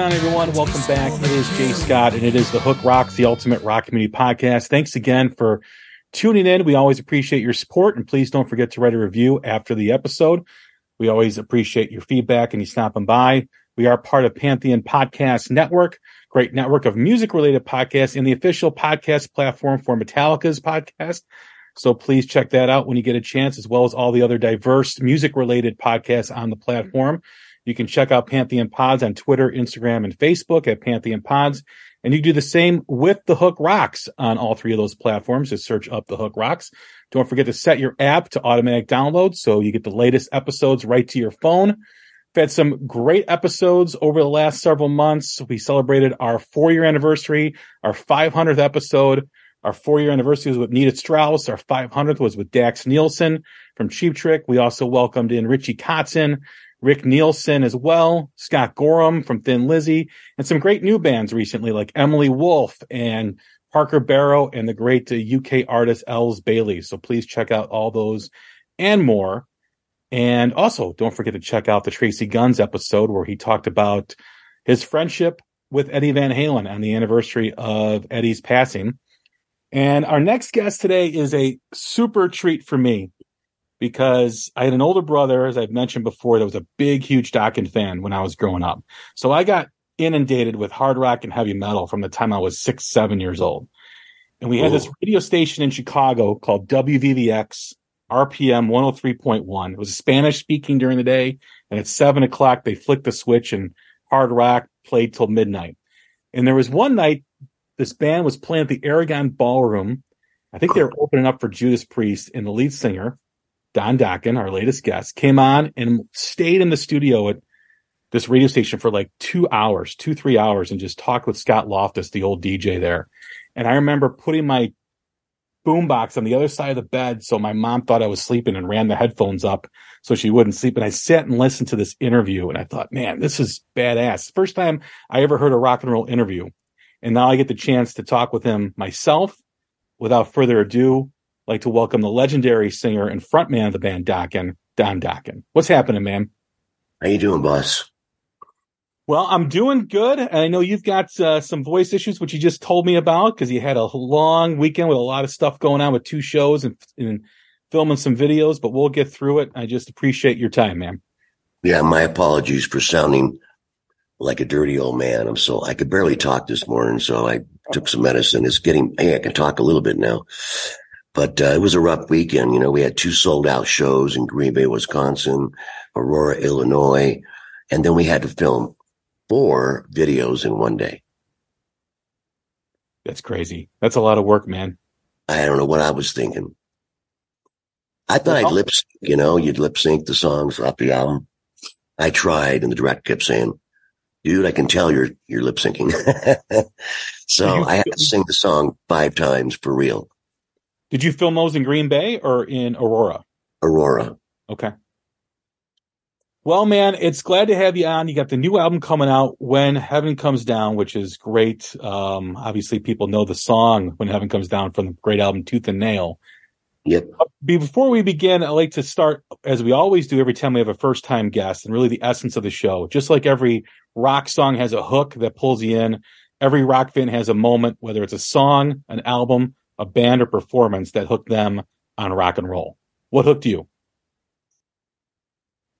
Going on, everyone? Welcome back. It is Jay Scott, and it is the Hook Rocks, the Ultimate Rock Community Podcast. Thanks again for tuning in. We always appreciate your support, and please don't forget to write a review after the episode. We always appreciate your feedback and you stopping by. We are part of Pantheon Podcast Network, great network of music related podcasts and the official podcast platform for Metallica's podcast. So please check that out when you get a chance, as well as all the other diverse music related podcasts on the platform. You can check out Pantheon Pods on Twitter, Instagram, and Facebook at Pantheon Pods. And you do the same with the Hook Rocks on all three of those platforms. Just search up the Hook Rocks. Don't forget to set your app to automatic download so you get the latest episodes right to your phone. We've had some great episodes over the last several months. We celebrated our four year anniversary, our 500th episode. Our four year anniversary was with Nita Strauss. Our 500th was with Daxx Nielsen from Cheap Trick. We also welcomed in Richie Kotzen, Rick Nielsen as well, Scott Gorham from Thin Lizzy, and some great new bands recently like Emily Wolfe and Parker Barrow and the great uh, UK artist Elles Bailey. So please check out all those and more. And also don't forget to check out the Tracii Guns episode where he talked about his friendship with Eddie Van Halen on the anniversary of Eddie's passing. And our next guest today is a super treat for me because I had an older brother, as I've mentioned before, that was a big, huge Dokken fan when I was growing up. So I got inundated with hard rock and heavy metal from the time I was six, seven years old. And we had Ooh. this radio station in Chicago called WVVX RPM 103.1. It was Spanish speaking during the day. And at seven o'clock, they flicked the switch and hard rock played till midnight. And there was one night this band was playing at the Aragon Ballroom. I think they were opening up for Judas Priest and the lead singer Don Dokken, our latest guest, came on and stayed in the studio at this radio station for like two hours, two, three hours, and just talked with Scott Loftus, the old DJ there. And I remember putting my boombox on the other side of the bed so my mom thought I was sleeping and ran the headphones up so she wouldn't sleep. And I sat and listened to this interview and I thought, man, this is badass. First time I ever heard a rock and roll interview. And now I get the chance to talk with him myself. Without further ado, like to welcome the legendary singer and frontman of the band Dokken, Don Dokken. What's happening, man? How you doing, boss? Well, I'm doing good. And I know you've got uh, some voice issues, which you just told me about because you had a long weekend with a lot of stuff going on with two shows and, and filming some videos, but we'll get through it. I just appreciate your time, man. Yeah, my apologies for sounding like a dirty old man. I'm so I could barely talk this morning, so I took some medicine. It's getting hey, I can talk a little bit now. But uh, it was a rough weekend. You know, we had two sold out shows in Green Bay, Wisconsin, Aurora, Illinois, and then we had to film four videos in one day. That's crazy. That's a lot of work, man. I don't know what I was thinking. I thought well, I'd lip sync, you know, you'd lip sync the songs off the album. I tried and the director kept saying, dude, I can tell you're, you're lip syncing. so I had to sing the song five times for real. Did you film those in Green Bay or in Aurora? Aurora. Okay. Well, man, it's glad to have you on. You got the new album coming out when Heaven Comes Down, which is great. Um, obviously people know the song when Heaven Comes Down from the great album Tooth and Nail. Yep. Before we begin, I like to start as we always do every time we have a first time guest and really the essence of the show. Just like every rock song has a hook that pulls you in, every rock fan has a moment, whether it's a song, an album, a band or performance that hooked them on rock and roll? What hooked you?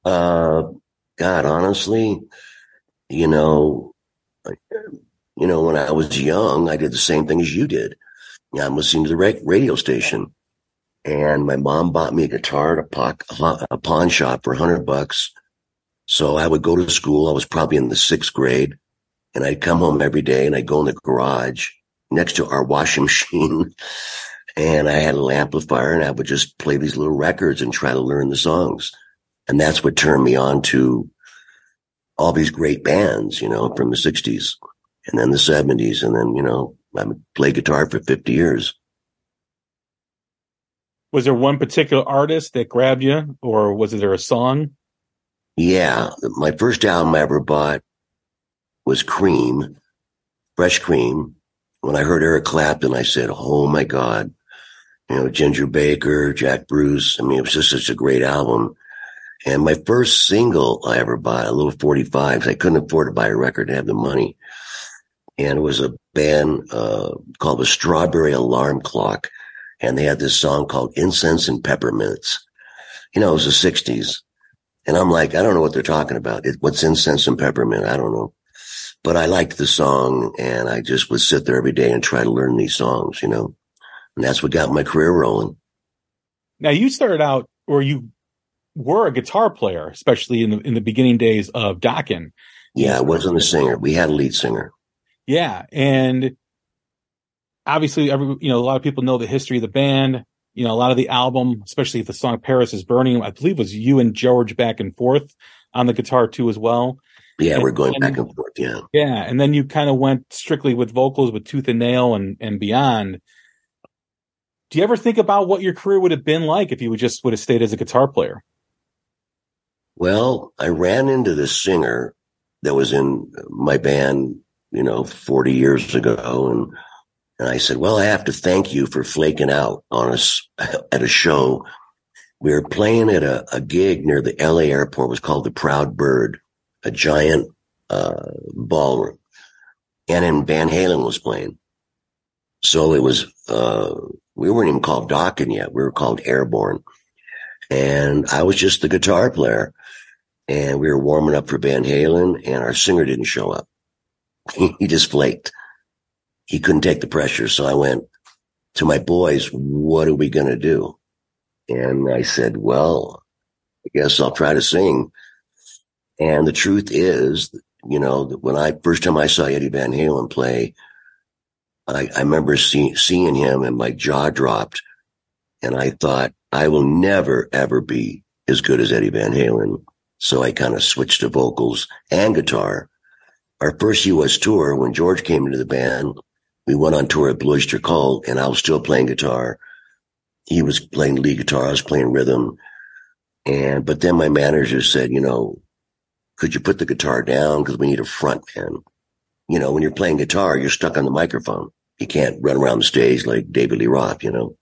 Uh, God, honestly, you know, you know, when I was young, I did the same thing as you did. I'm listening to the radio station, and my mom bought me a guitar at a, pawn shop for hundred bucks. So I would go to school. I was probably in the sixth grade, and I'd come home every day, and I'd go in the garage, next to our washing machine. And I had an amplifier and I would just play these little records and try to learn the songs. And that's what turned me on to all these great bands, you know, from the sixties and then the seventies. And then, you know, I played guitar for 50 years. Was there one particular artist that grabbed you or was there a song? Yeah. My first album I ever bought was Cream, Fresh Cream when I heard Eric Clapton, I said, "Oh my God!" You know, Ginger Baker, Jack Bruce. I mean, it was just such a great album. And my first single I ever bought, a little 45, I couldn't afford to buy a record and have the money. And it was a band uh, called the Strawberry Alarm Clock. And they had this song called Incense and Peppermints. You know, it was the 60s. And I'm like, I don't know what they're talking about. It, what's incense and peppermint? I don't know. But I liked the song and I just would sit there every day and try to learn these songs, you know. And that's what got my career rolling. Now you started out or you were a guitar player, especially in the in the beginning days of Dokken. Yeah, I wasn't a singer. We had a lead singer. Yeah, and obviously, every you know, a lot of people know the history of the band. You know, a lot of the album, especially the song "Paris Is Burning," I believe was you and George back and forth on the guitar too, as well. Yeah, And- we're going and- back and forth. Yeah. Yeah, and then you kind of went strictly with vocals with Tooth and Nail and and beyond. Do you ever think about what your career would have been like if you would just would have stayed as a guitar player? Well, I ran into this singer that was in my band, you know, 40 years ago. And, and I said, well, I have to thank you for flaking out on us at a show. We were playing at a, a gig near the LA airport. It was called the Proud Bird, a giant, uh, ballroom. And then Van Halen was playing. So it was, uh, we weren't even called Dokken yet. We were called Airborne. And I was just the guitar player and we were warming up for Van Halen and our singer didn't show up. he just flaked. He couldn't take the pressure. So I went to my boys, what are we going to do? And I said, well, I guess I'll try to sing. And the truth is, you know, when I first time I saw Eddie Van Halen play, I, I remember see, seeing him and my jaw dropped and I thought I will never ever be as good as Eddie Van Halen. So I kind of switched to vocals and guitar. Our first U.S. tour, when George came into the band, we went on tour at Blue Cult and I was still playing guitar. He was playing lead guitar. I was playing rhythm. And, but then my manager said, you know, could you put the guitar down? Cause we need a front man. You know, when you're playing guitar, you're stuck on the microphone. You can't run around the stage like David Lee Roth, you know?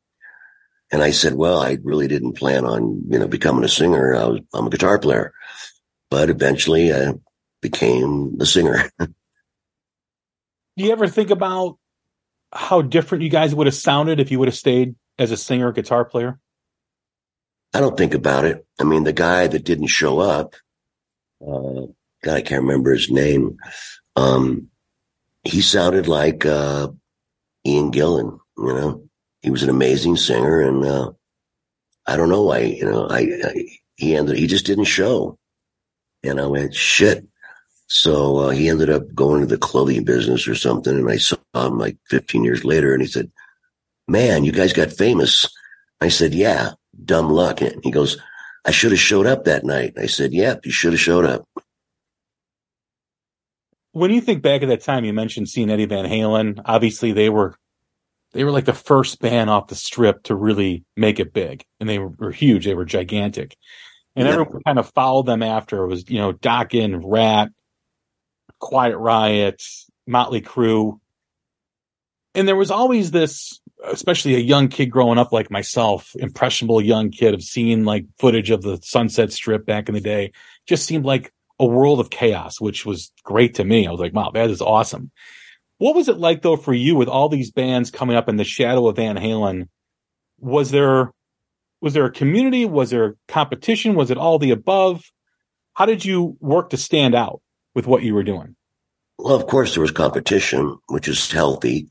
And I said, well, I really didn't plan on, you know, becoming a singer. I was, I'm a guitar player, but eventually I became the singer. Do you ever think about how different you guys would have sounded if you would have stayed as a singer, guitar player? I don't think about it. I mean, the guy that didn't show up, uh, God, I can't remember his name. Um, he sounded like, uh, Ian Gillan, you know, he was an amazing singer and, uh, I don't know why, you know, I, I he ended, he just didn't show. And I went, shit. So, uh, he ended up going to the clothing business or something. And I saw him like 15 years later and he said, man, you guys got famous. I said, yeah, dumb luck. And he goes, I should have showed up that night. I said, yep, you should have showed up. When you think back at that time, you mentioned seeing Eddie Van Halen. Obviously, they were they were like the first band off the strip to really make it big, and they were, huge. They were gigantic, and Yeah. everyone kind of followed them after. It was you know Dokken, Ratt, Quiet Riot, Motley Crue, and there was always this, especially a young kid growing up like myself, impressionable young kid of seeing like footage of the Sunset Strip back in the day. Just seemed like a world of chaos, which was great to me. I was like, wow, that is awesome. What was it like though for you with all these bands coming up in the shadow of Van Halen? Was there was there a community? Was there competition? Was it all the above? How did you work to stand out with what you were doing? Well, of course there was competition, which is healthy.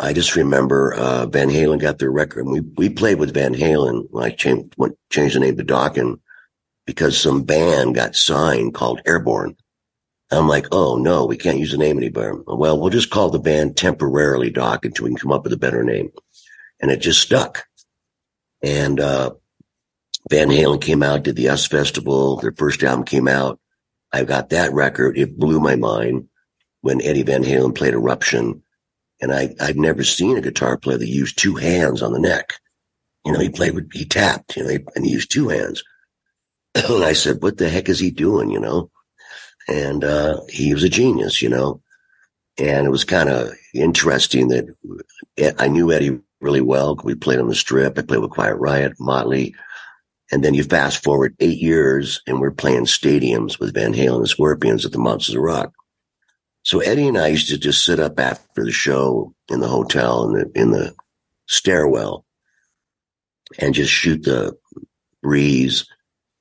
I just remember, uh, Van Halen got their record. and We, we played with Van Halen. I changed, changed the name to Dokken because some band got signed called Airborne. I'm like, oh no, we can't use the name anymore. Well, we'll just call the band temporarily Doc until we can come up with a better name. And it just stuck. And, uh, Van Halen came out, did the US Festival. Their first album came out. I got that record. It blew my mind when Eddie Van Halen played Eruption. And I, I'd never seen a guitar player that used two hands on the neck. You know, he played with, he tapped, you know, and he used two hands. and I said, what the heck is he doing, you know? And, uh, he was a genius, you know? And it was kind of interesting that I knew Eddie really well. We played on the strip. I played with Quiet Riot, Motley. And then you fast forward eight years and we're playing stadiums with Van Halen and the Scorpions at the Monsters of Rock. So Eddie and I used to just sit up after the show in the hotel in the, in the stairwell and just shoot the breeze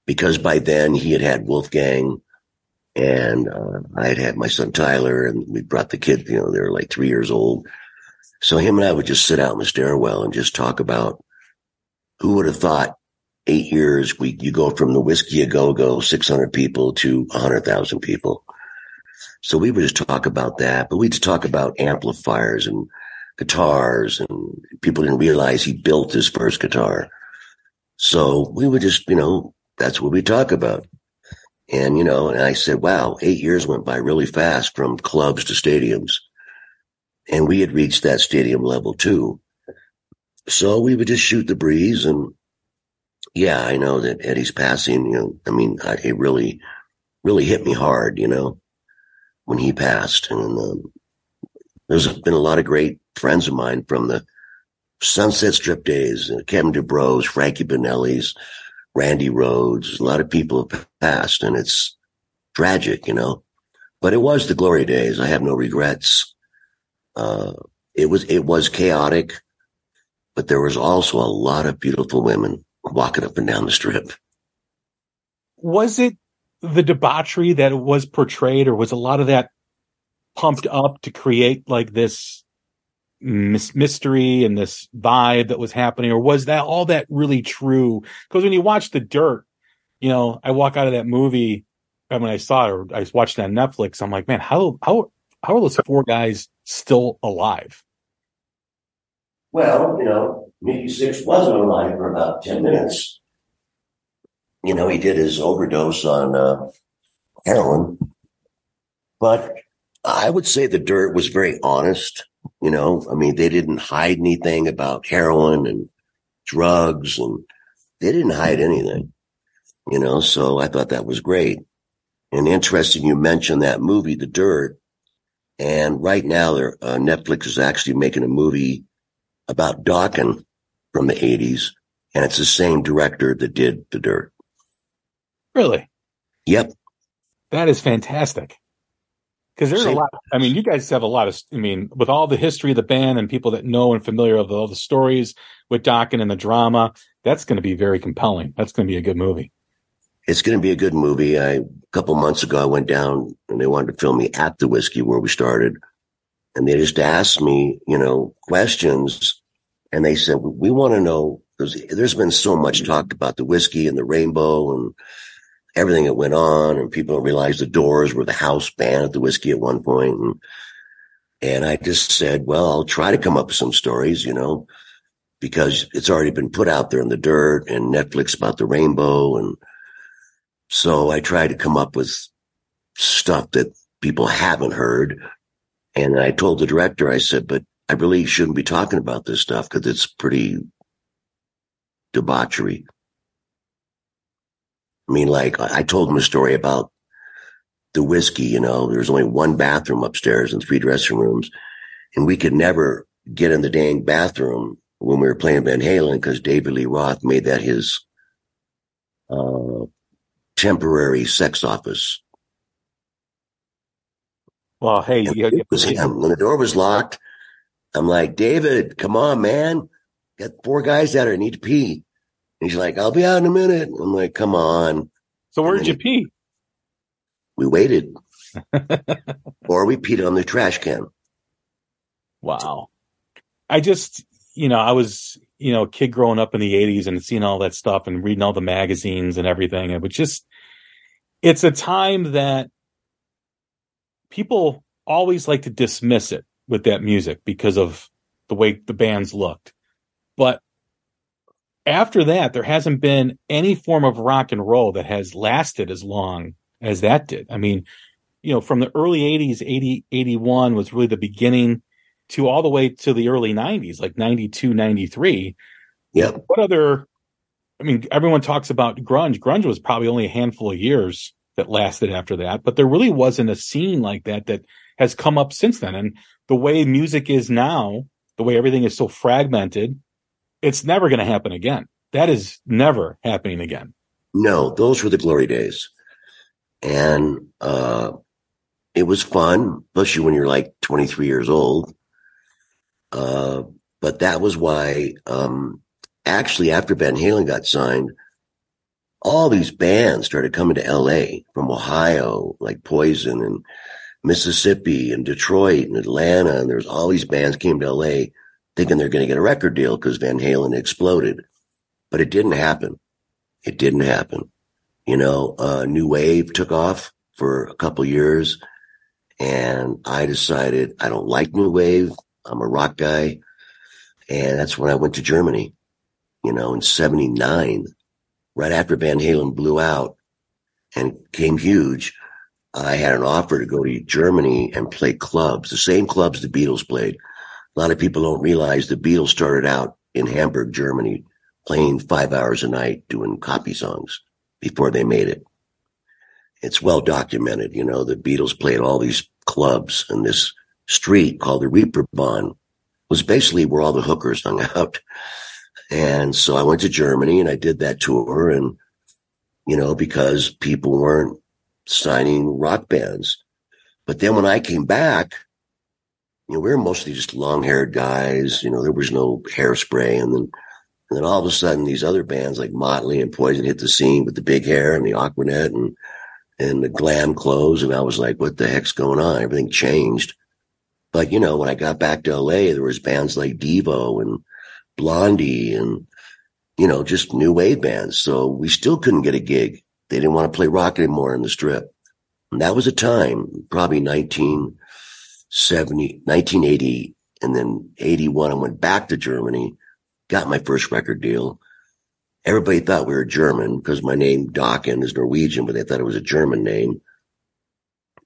because by then he had had Wolfgang and uh, I had had my son Tyler and we brought the kid, you know, they were like three years old. So him and I would just sit out in the stairwell and just talk about who would have thought eight years we you go from the whiskey a go go 600 people to 100,000 people. So we would just talk about that, but we'd talk about amplifiers and guitars and people didn't realize he built his first guitar. So we would just, you know, that's what we talk about. And, you know, and I said, wow, eight years went by really fast from clubs to stadiums. And we had reached that stadium level too. So we would just shoot the breeze. And yeah, I know that Eddie's passing, you know, I mean, I, it really, really hit me hard, you know, when he passed. And um, there's been a lot of great friends of mine from the Sunset Strip days, uh, Kevin DuBrow, Frankie Banali's, Randy Rhoads. A lot of people have passed and it's tragic, you know, but it was the glory days. I have no regrets. Uh, it was, it was chaotic, but there was also a lot of beautiful women walking up and down the strip. Was it the debauchery that was portrayed or was a lot of that pumped up to create like this mystery and this vibe that was happening? Or was that all that really true? Because when you watch the dirt you know i walk out of that movie and when i saw it or i watched it on netflix i'm like man how how how are those four guys still alive? Well you know Nikki Sixx wasn't alive for about 10 minutes you know he did his overdose on uh, heroin but i would say the dirt was very honest you know, I mean, they didn't hide anything about heroin and drugs and they didn't hide anything, you know, so I thought that was great. And interesting, you mentioned that movie, The Dirt. And right now, uh, Netflix is actually making a movie about Dokken from the 80s. And it's the same director that did The Dirt. Really? Yep. That is fantastic. Because there's Same. a lot. I mean, you guys have a lot of. I mean, with all the history of the band and people that know and familiar with all the stories with Dokken and the drama, that's going to be very compelling. That's going to be a good movie. It's going to be a good movie. I a couple months ago, I went down and they wanted to film me at the whiskey where we started, and they just asked me, you know, questions, and they said, "We want to know." There's, there's been so much talked about the whiskey and the rainbow and everything that went on and people don't realize the doors were the house band at the whiskey at one point. And, and I just said, well, I'll try to come up with some stories, you know, because it's already been put out there in the dirt and Netflix about the rainbow. And so I tried to come up with stuff that people haven't heard. And I told the director, I said, but I really shouldn't be talking about this stuff because it's pretty debauchery. I mean, like I told him a story about the whiskey, you know, there's only one bathroom upstairs and three dressing rooms. And we could never get in the dang bathroom when we were playing Van Halen because David Lee Roth made that his uh, temporary sex office. Well, hey, you, it was him. When the door was locked, I'm like, David, come on, man. Got four guys out here need to pee. He's like, I'll be out in a minute. I'm like, come on. So where'd you pee? We waited. or we peed on the trash can. Wow. I just, you know, I was, you know, a kid growing up in the 80s and seeing all that stuff and reading all the magazines and everything. It was just, it's a time that people always like to dismiss it with that music because of the way the bands looked. But after that, there hasn't been any form of rock and roll that has lasted as long as that did. I mean, you know, from the early 80s, 80, 81 was really the beginning to all the way to the early 90s, like 92, 93. Yeah. What other, I mean, everyone talks about grunge. Grunge was probably only a handful of years that lasted after that, but there really wasn't a scene like that that has come up since then. And the way music is now, the way everything is so fragmented, it's never going to happen again. That is never happening again. No, those were the glory days. And, uh, it was fun, especially when you're like 23 years old. Uh, but that was why, um, actually after Van Halen got signed, all these bands started coming to LA from Ohio, like Poison and Mississippi and Detroit and Atlanta. And there's all these bands came to LA thinking they're going to get a record deal because Van Halen exploded, but it didn't happen. It didn't happen. You know, uh, New Wave took off for a couple years and I decided I don't like New Wave. I'm a rock guy. And that's when I went to Germany, you know, in 79, right after Van Halen blew out and came huge. I had an offer to go to Germany and play clubs, the same clubs the Beatles played. A lot of people don't realize the Beatles started out in Hamburg, Germany, playing five hours a night doing copy songs before they made it. It's well documented. You know, the Beatles played all these clubs in this street called the Reeperbahn was basically where all the hookers hung out. And so I went to Germany and I did that tour and, you know, because people weren't signing rock bands. But then when I came back, you know, we were mostly just long haired guys. You know, there was no hairspray. And then, and then all of a sudden these other bands like Motley and Poison hit the scene with the big hair and the Aquanet and, and the glam clothes. And I was like, what the heck's going on? Everything changed. But, you know, when I got back to LA, there was bands like Devo and Blondie and, you know, just new wave bands. So we still couldn't get a gig. They didn't want to play rock anymore in the strip. And that was a time, probably 1970, 1980, and then 81. I went back to Germany, got my first record deal. Everybody thought we were German because my name Dokken is Norwegian, but they thought it was a German name.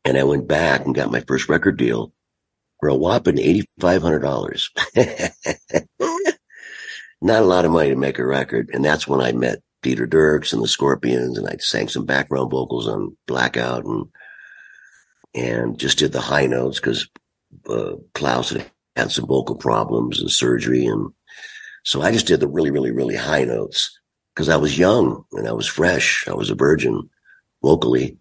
And I went back and got my first record deal for a whopping $8,500. Not a lot of money to make a record. And that's when I met Dieter Dierks and the Scorpions and I sang some background vocals on Blackout and, and just did the high notes because uh, Klaus had had some vocal problems and surgery. And so I just did the really, really, really high notes because I was young and I was fresh. I was a virgin vocally.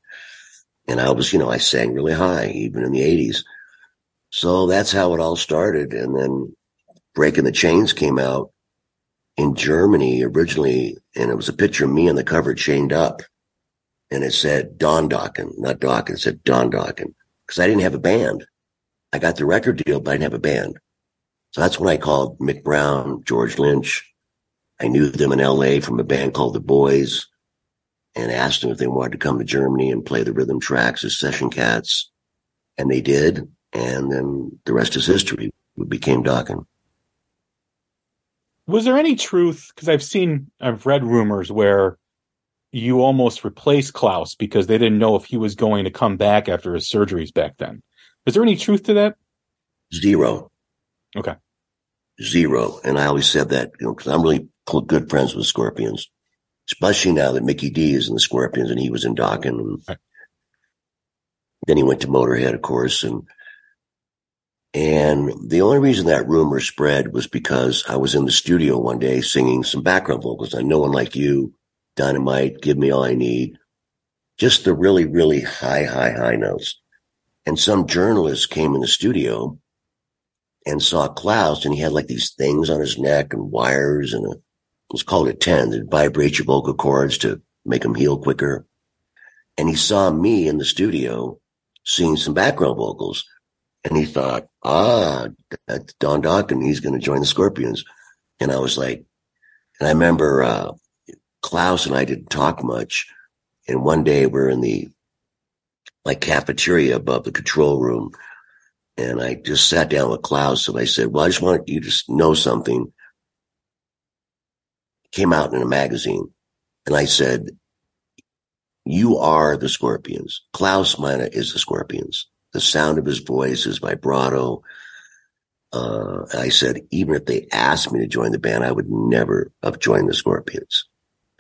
And I was, you know, I sang really high, even in the eighties. So that's how it all started. And then Breaking the Chains came out in Germany originally, and it was a picture of me on the cover chained up. And it said Don Dokken, not Dokken, it said Don Dokken. Because I didn't have a band. I got the record deal, but I didn't have a band. So that's when I called Mick Brown, George Lynch. I knew them in LA from a band called The Boys and asked them if they wanted to come to Germany and play the rhythm tracks as session cats. And they did. And then the rest is history. We became Dokken. Was there any truth? Because I've seen, I've read rumors where you almost replaced Klaus because they didn't know if he was going to come back after his surgeries back then. Is there any truth to that? Zero. Okay. Zero. And I always said that, you know, because I'm really good friends with Scorpions, especially now that Mikkey Dee is in the Scorpions and he was in Dokken. And right. then he went to Motorhead, of course. And and the only reason that rumor spread was because I was in the studio one day singing some background vocals on No One Like You, Dynamite, Give Me All I Need. Just the really, really high, high, high notes. And some journalist came in the studio and saw Klaus and he had like these things on his neck and wires and a, it was called a 10 that vibrates your vocal cords to make them heal quicker. And he saw me in the studio singing some background vocals and he thought, ah, that's Don Dokken. He's going to join the Scorpions. And I was like, and I remember, uh, Klaus and I didn't talk much. And one day we're in the like cafeteria above the control room. And I just sat down with Klaus and I said, well, I just want you to know something. Came out in a magazine. And I said, you are the Scorpions. Klaus Meine is the Scorpions the sound of his voice, his vibrato. Uh, I said, even if they asked me to join the band, I would never have joined the Scorpions.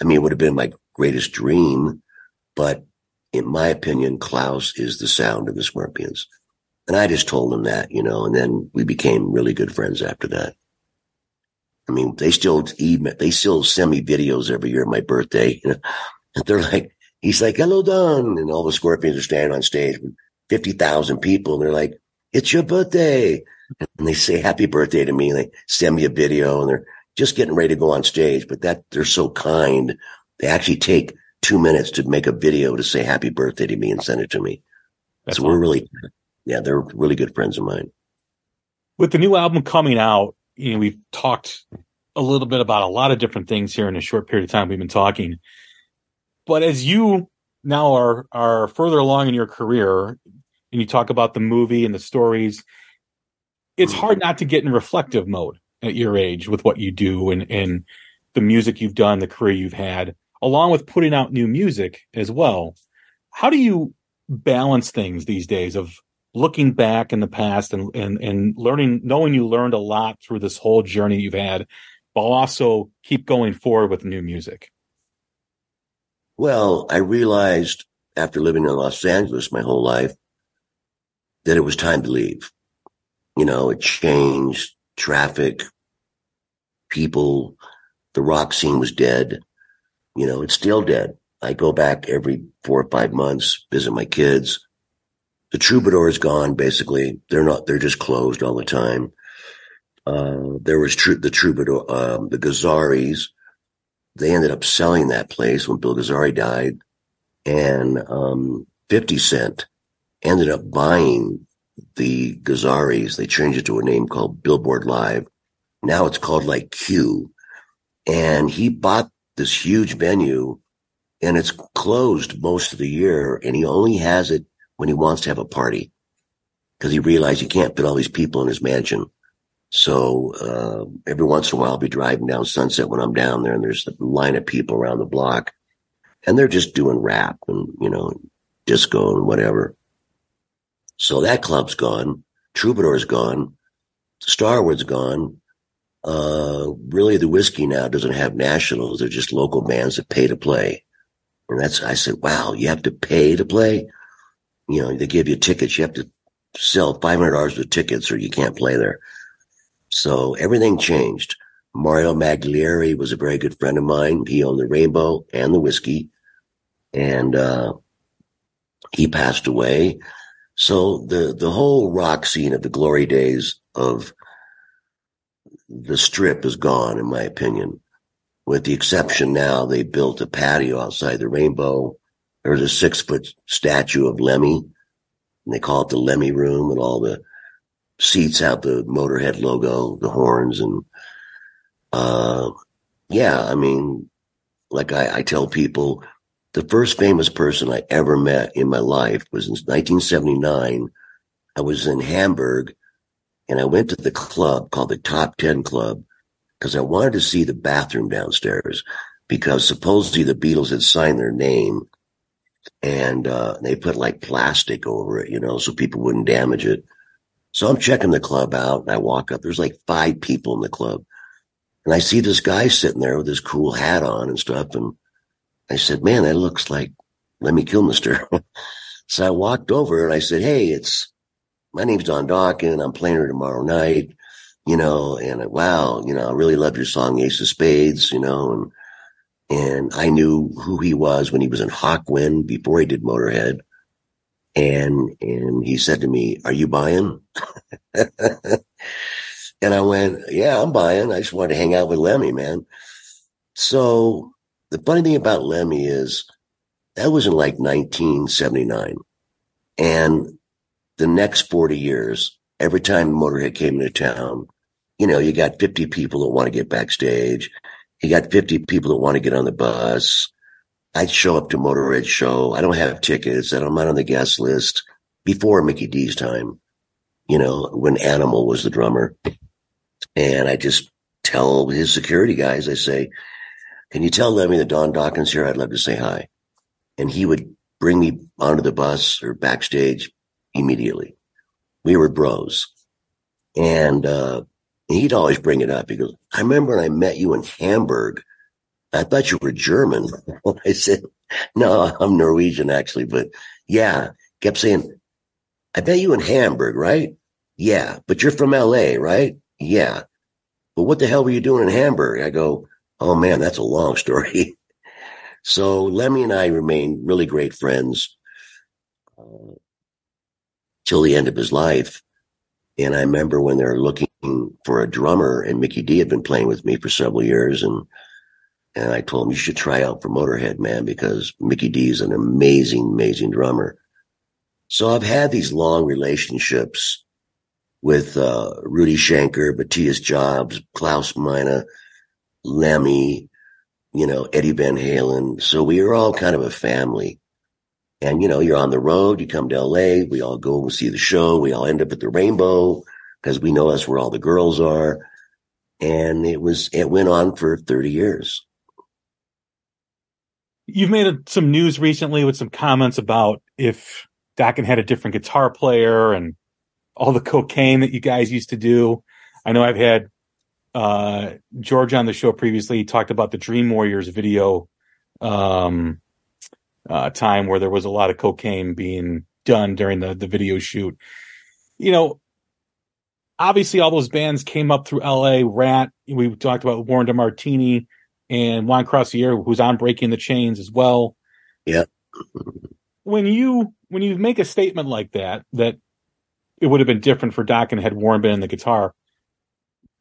I mean, it would have been my greatest dream, but in my opinion, Klaus is the sound of the Scorpions. And I just told him that, you know, and then we became really good friends after that. I mean, they still email, they still send me videos every year of my birthday. You know? And they're like, he's like, hello, Don. And all the scorpions are standing on stage with 50,000 people. And they're like, it's your birthday. And they say happy birthday to me. And they send me a video and they're just getting ready to go on stage. But that they're so kind. They actually take two minutes to make a video to say happy birthday to me and send it to me. That's so we're really, yeah, they're really good friends of mine. With the new album coming out, you know, we've talked a little bit about a lot of different things here in a short period of time we've been talking. But as you now are are further along in your career and you talk about the movie and the stories, it's mm-hmm. hard not to get in reflective mode at your age with what you do and, and the music you've done, the career you've had, along with putting out new music as well. How do you balance things these days of looking back in the past and, and, and learning, knowing you learned a lot through this whole journey you've had, but also keep going forward with new music? Well, I realized after living in Los Angeles my whole life that it was time to leave. You know, it changed traffic, people, the rock scene was dead. You know, it's still dead. I go back every four or five months, visit my kids. The troubadour is gone, basically. They're not, they're just closed all the time. Uh, there was tr- the troubadour, um, the Gazzarri's. They ended up selling that place when Bill Gazzarri died. And, um, 50 Cent ended up buying the Gazzarri's. They changed it to a name called Billboard Live. Now it's called like Q. And he bought this huge venue and it's closed most of the year and he only has it when he wants to have a party because he realized he can't fit all these people in his mansion. So uh, every once in a while, I'll be driving down Sunset when I'm down there, and there's a line of people around the block, and they're just doing rap and you know disco and whatever. So that club's gone. Troubadour's gone. Starwood's gone. Uh, really, the whiskey now doesn't have nationals. They're just local bands that pay to play. And that's, I said, wow, you have to pay to play. You know, they give you tickets. You have to sell $500 of tickets or you can't play there. So everything changed. Mario Maglieri was a very good friend of mine. He owned the Rainbow and the whiskey and, uh, he passed away. So the, the whole rock scene of the glory days of the strip is gone, in my opinion. With the exception now, they built a patio outside the Rainbow. There's a six foot statue of Lemmy, and they call it the Lemmy Room, and all the seats have the Motorhead logo, the horns, and uh, yeah, I mean, like I, I tell people, the first famous person I ever met in my life was in 1979. I was in Hamburg and I went to the club called the Top 10 Club because I wanted to see the bathroom downstairs because supposedly the Beatles had signed their name and uh, they put like plastic over it, you know, so people wouldn't damage it. So I'm checking the club out and I walk up. There's like five people in the club. And I see this guy sitting there with his cool hat on and stuff. And I said, man, that looks like Lemmy Kilmister. so I walked over and I said, Hey, it's, my name's Don Dokken. I'm playing her tomorrow night, you know, and wow, you know, I really love your song Ace of Spades, you know, and, and I knew who he was when he was in Hawkwind before he did Motorhead. And, and he said to me, are you buying? and I went, yeah, I'm buying. I just wanted to hang out with Lemmy, man. So the funny thing about Lemmy is that was in like 1979. And the next 40 years, every time Motorhead came into town, you know, you got 50 people that want to get backstage. You got 50 people that want to get on the bus. I'd show up to Motorhead show. I don't have tickets. I'm not on the guest list before Mikkey Dee's time, you know, when Animal was the drummer. And I just tell his security guys, I say, can you tell Lemmy that Don Dokken's here? I'd love to say hi. And he would bring me onto the bus or backstage immediately. We were bros. And, uh, he'd always bring it up. He goes, I remember when I met you in Hamburg I thought you were German. I said, no, I'm Norwegian actually, but yeah, kept saying, I bet you in Hamburg, right? Yeah, but you're from LA, right? Yeah. but what the hell were you doing in Hamburg? I go, oh man, that's a long story. so Lemmy and I remained really great friends uh, till the end of his life. And I remember when they were looking for a drummer and Mikkey Dee had been playing with me for several years and and I told him you should try out for Motorhead, man, because Mikkey Dee is an amazing, amazing drummer. So I've had these long relationships with uh, Rudy Schenker, Matthias Jabs, Klaus Meine, Lemmy, you know, Eddie Van Halen. So we are all kind of a family. And, you know, you're on the road, you come to LA, we all go and see the show, we all end up at the Rainbow because we know that's where all the girls are. And it was, it went on for 30 years. You've made some news recently with some comments about if Dokken had a different guitar player and all the cocaine that you guys used to do. I know I've had uh, George on the show previously. Talked about the Dream Warriors video um, uh, time where there was a lot of cocaine being done during the the video shoot. You know, obviously all those bands came up through LA. Ratt. we talked about Warren DeMartini and Juan Croucier, who's on Breaking the Chains as well. Yeah. When you when you make a statement like that, that it would have been different for Dokken had Warren been in the guitar.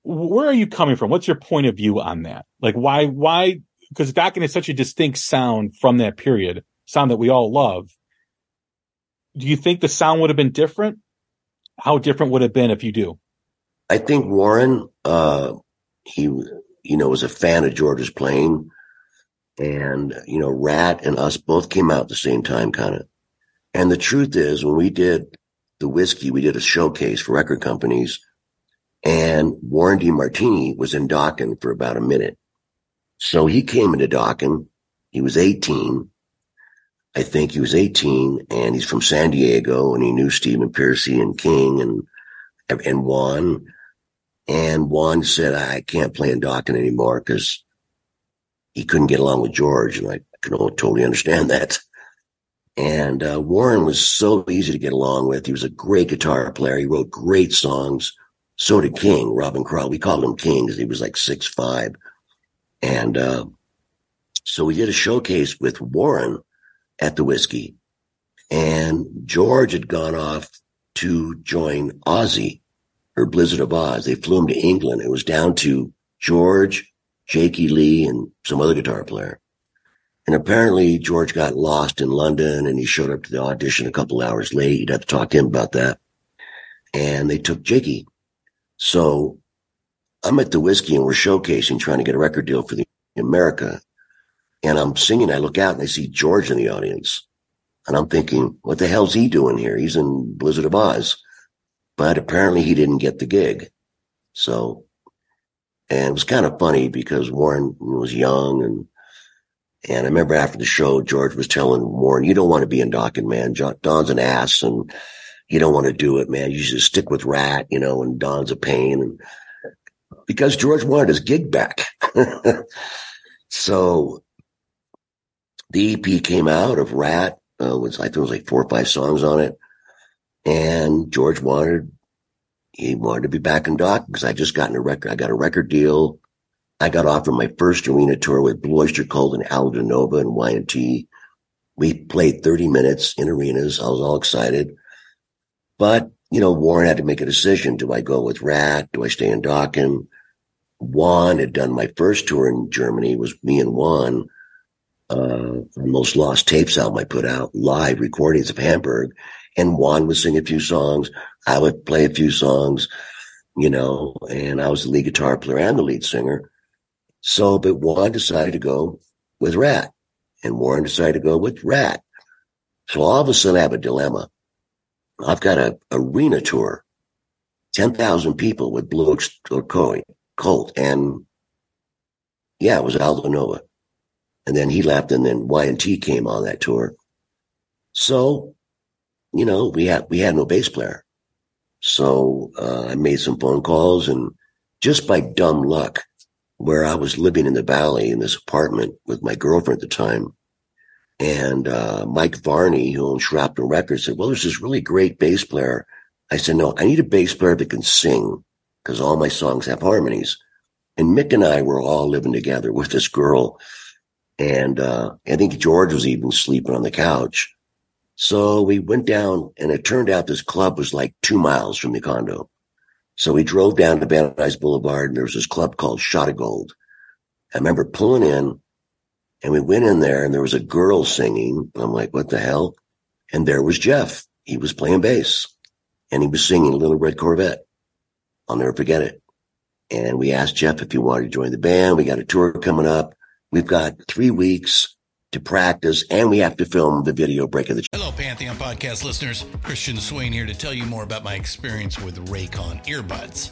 Where are you coming from? What's your point of view on that? Like why why because Dokken is such a distinct sound from that period, sound that we all love. Do you think the sound would have been different? How different would it have been if you do? I think Warren, uh, he, you know, was a fan of George's playing and, you know, Ratt and us both came out at the same time, kind of. And the truth is when we did the whiskey, we did a showcase for record companies and Warren DeMartini was in Dokken for about a minute. So he came into Dokken. He was 18. I think he was 18 and he's from San Diego and he knew Stephen Pearcy and King and, and Juan. And Juan said, I can't play in Dokken anymore because he couldn't get along with George. And I can totally understand that. And uh, Warren was so easy to get along with. He was a great guitar player. He wrote great songs. So did King, Robbin Crosby. We called him King because he was like six five. And uh, so we did a showcase with Warren at the whiskey. And George had gone off to join Ozzy or Blizzard of Ozz. They flew him to England. It was down to George, Jakey Lee, and some other guitar player. And apparently George got lost in London and he showed up to the audition a couple hours late. You'd have to talk to him about that. And they took Jakey. So I'm at the whiskey and we're showcasing, trying to get a record deal for the America. And I'm singing. I look out and I see George in the audience. And I'm thinking, what the hell's he doing here? He's in Blizzard of Ozz. But apparently he didn't get the gig. So, and it was kind of funny because Warren was young and and I remember after the show, George was telling Warren, you don't want to be in Dokken, man. Don's an ass and you don't want to do it, man. You should stick with Ratt, you know, and Don's a pain. And because George wanted his gig back. so the EP came out of Ratt, uh, was, I think it was like four or five songs on it. And George wanted, he wanted to be back in Dokken because I just gotten a record. I got a record deal. I got offered my first arena tour with Blue Oyster Cult and Aldo Nova and Y&T. We played 30 minutes in arenas. I was all excited. But, you know, Warren had to make a decision. Do I go with Ratt? Do I stay in Dokken? Juan had done my first tour in Germany. It was me and Juan. Uh, most lost tapes album I put out live recordings of Hamburg and Juan would sing a few songs. I would play a few songs, you know, and I was the lead guitar player and the lead singer. So, but Juan decided to go with Ratt and Warren decided to go with Ratt. So all of a sudden I have a dilemma. I've got a arena tour, 10,000 people with Blue Öyster Cult. And yeah, it was Aldo Nova. And then he left and then Y&T came on that tour. So, you know, we had, we had no bass player. So, uh, I made some phone calls and just by dumb luck, where I was living in the valley in this apartment with my girlfriend at the time. And uh, Mike Varney, who owned Shrapnel Records, said, well, there's this really great bass player. I said, no, I need a bass player that can sing because all my songs have harmonies. And Mick and I were all living together with this girl. And uh, I think George was even sleeping on the couch. So we went down and it turned out this club was like two miles from the condo. So we drove down to Van Nuys Boulevard and there was this club called Shot of Gold. I remember pulling in and we went in there and there was a girl singing. I'm like, what the hell? And there was Jeff. He was playing bass and he was singing Little Red Corvette. I'll never forget it. And we asked Jeff if he wanted to join the band. We got a tour coming up. We've got three weeks to practice and we have to film the video break of the. Hello, Pantheon podcast listeners. Christian Swain here to tell you more about my experience with Raycon earbuds.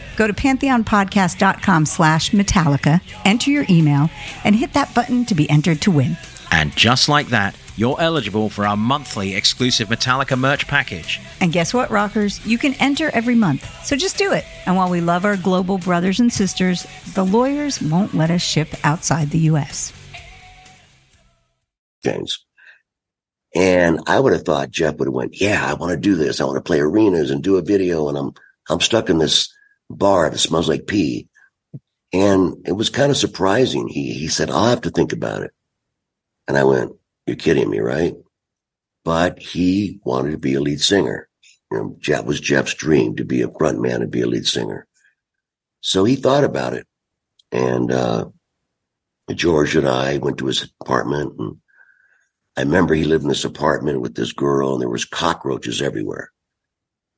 Go to pantheonpodcast.com slash Metallica, enter your email, and hit that button to be entered to win. And just like that, you're eligible for our monthly exclusive Metallica merch package. And guess what, rockers? You can enter every month. So just do it. And while we love our global brothers and sisters, the lawyers won't let us ship outside the U.S. James. And I would have thought Jeff would have went, yeah, I want to do this. I want to play arenas and do a video. And I'm, I'm stuck in this bar that smells like pee. And it was kind of surprising. He, he said, I'll have to think about it. And I went, you're kidding me, right? But he wanted to be a lead singer. You know, Jeff was Jeff's dream to be a front man and be a lead singer. So he thought about it. And, uh, George and I went to his apartment and I remember he lived in this apartment with this girl and there was cockroaches everywhere.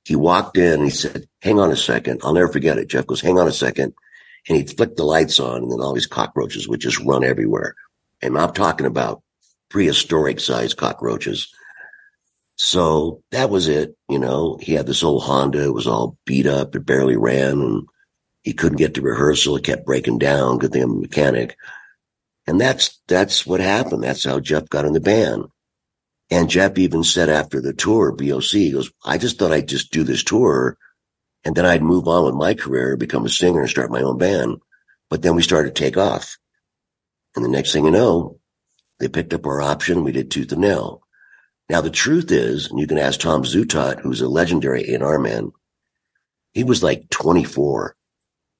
He walked in and he said, hang on a second. I'll never forget it. Jeff goes, hang on a second. And he flicked the lights on and then all these cockroaches would just run everywhere. And I'm talking about prehistoric sized cockroaches. So that was it. You know, he had this old Honda. It was all beat up. It barely ran and he couldn't get to rehearsal. It kept breaking down. Good thing I'm a mechanic. And that's, that's what happened. That's how Jeff got in the band. And Jeff even said after the tour, BOC, he goes, I just thought I'd just do this tour and then I'd move on with my career, become a singer and start my own band. But then we started to take off. And the next thing you know, they picked up our option. We did tooth and nail. Now the truth is, and you can ask Tom Zutaut, who's a legendary A&R man. He was like 24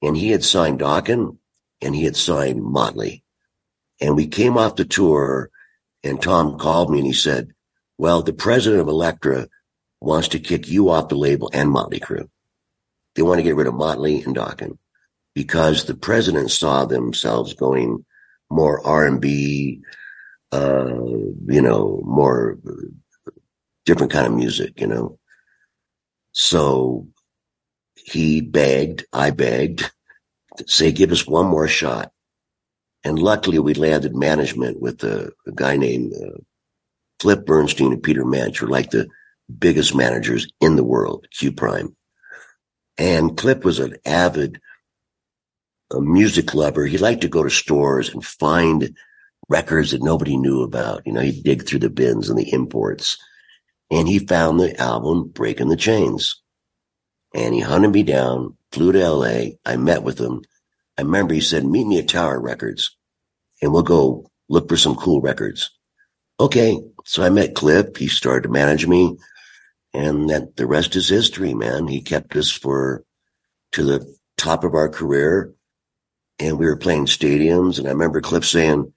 and he had signed Dokken and he had signed Motley. And we came off the tour and Tom called me and he said, well, the president of Elektra wants to kick you off the label and Motley Crue. They want to get rid of Motley and Dokken because the president saw themselves going more R&B, uh, you know, more different kind of music, you know. So he begged, I begged say, give us one more shot. And luckily we landed management with a, a guy named uh, Cliff Burnstein and Peter Mensch were like the biggest managers in the world, Q Prime. And Cliff was an avid a music lover. He liked to go to stores and find records that nobody knew about. You know, he'd dig through the bins and the imports and he found the album Breaking the Chains and he hunted me down, flew to LA. I met with him. I remember he said, meet me at Tower Records and we'll go look for some cool records. Okay. So I met Cliff. He started to manage me and that the rest is history, man. He kept us for to the top of our career and we were playing stadiums. And I remember Cliff saying,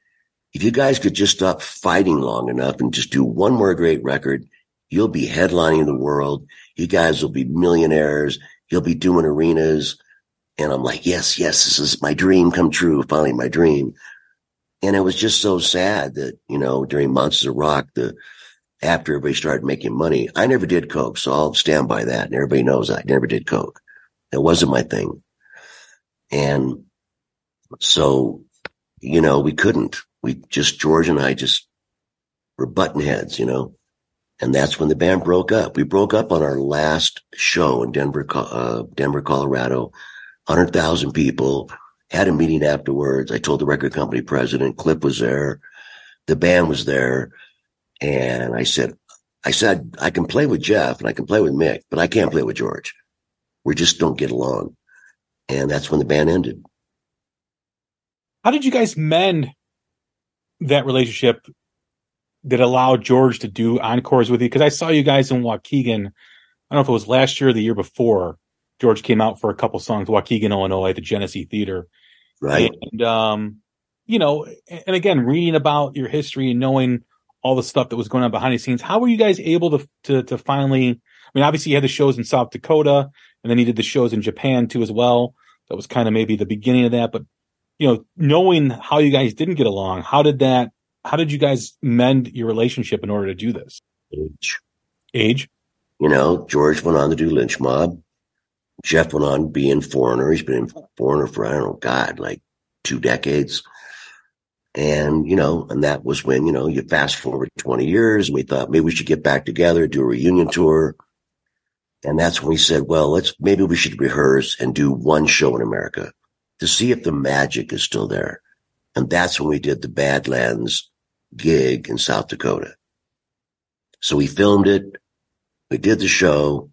if you guys could just stop fighting long enough and just do one more great record, you'll be headlining the world. You guys will be millionaires. You'll be doing arenas. And I'm like, yes, yes, this is my dream come true. Finally, my dream. And it was just so sad that, you know, during Monsters of Rock, the, after everybody started making money, I never did coke. So I'll stand by that. And everybody knows I never did coke. It wasn't my thing. And so, you know, we couldn't, we just, George and I just were button heads, you know, and that's when the band broke up. We broke up on our last show in Denver, uh, Denver, Colorado, 100,000 people had a meeting afterwards. I told the record company president, Cliff was there. The band was there. And I said, I said, I can play with Jeff and I can play with Mick, but I can't play with George. We just don't get along. And that's when the band ended. How did you guys mend that relationship that allowed George to do encores with you? Because I saw you guys in Waukegan. I don't know if it was last year or the year before. George came out for a couple songs, Waukegan, Illinois, at the Genesee Theater. Right. And, um, you know, and again, reading about your history and knowing all the stuff that was going on behind the scenes, how were you guys able to, to, to finally, I mean, obviously you had the shows in South Dakota and then you did the shows in Japan too as well. That was kind of maybe the beginning of that, but you know, knowing how you guys didn't get along, how did that, how did you guys mend your relationship in order to do this? Age. Age? You know, George went on to do Lynch Mob. Jeff went on being Foreigner. He's been in Foreigner for, I don't know, God, like two decades. And, you know, and that was when, you know, you fast forward 20 years and we thought maybe we should get back together, do a reunion tour. And that's when we said, well, let's, maybe we should rehearse and do one show in America to see if the magic is still there. And that's when we did the Badlands gig in South Dakota. So we filmed it. We did the show.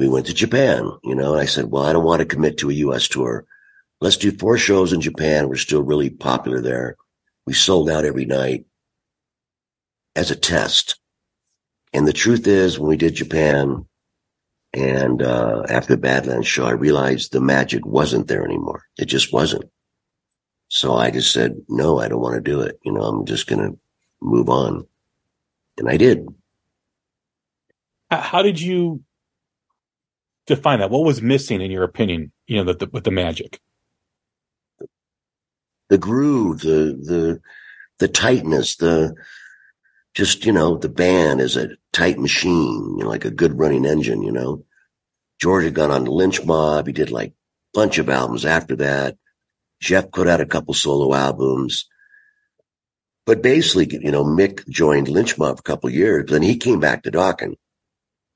We went to Japan, you know, and I said, well, I don't want to commit to a U.S. tour. Let's do four shows in Japan. We're still really popular there. We sold out every night as a test. And the truth is, when we did Japan, and uh, after the Badlands show, I realized the magic wasn't there anymore. It just wasn't. So I just said, no, I don't want to do it. You know, I'm just going to move on. And I did. How did you define that? What was missing in your opinion, you know, the, the, with the magic? The groove, the, the, the tightness, the, just, you know, the band is a tight machine, you know, like a good running engine, you know. George had gone on Lynch Mob. He did like a bunch of albums after that. Jeff put out a couple solo albums. But basically, you know, Mick joined Lynch Mob for a couple years. Then he came back to Dokken.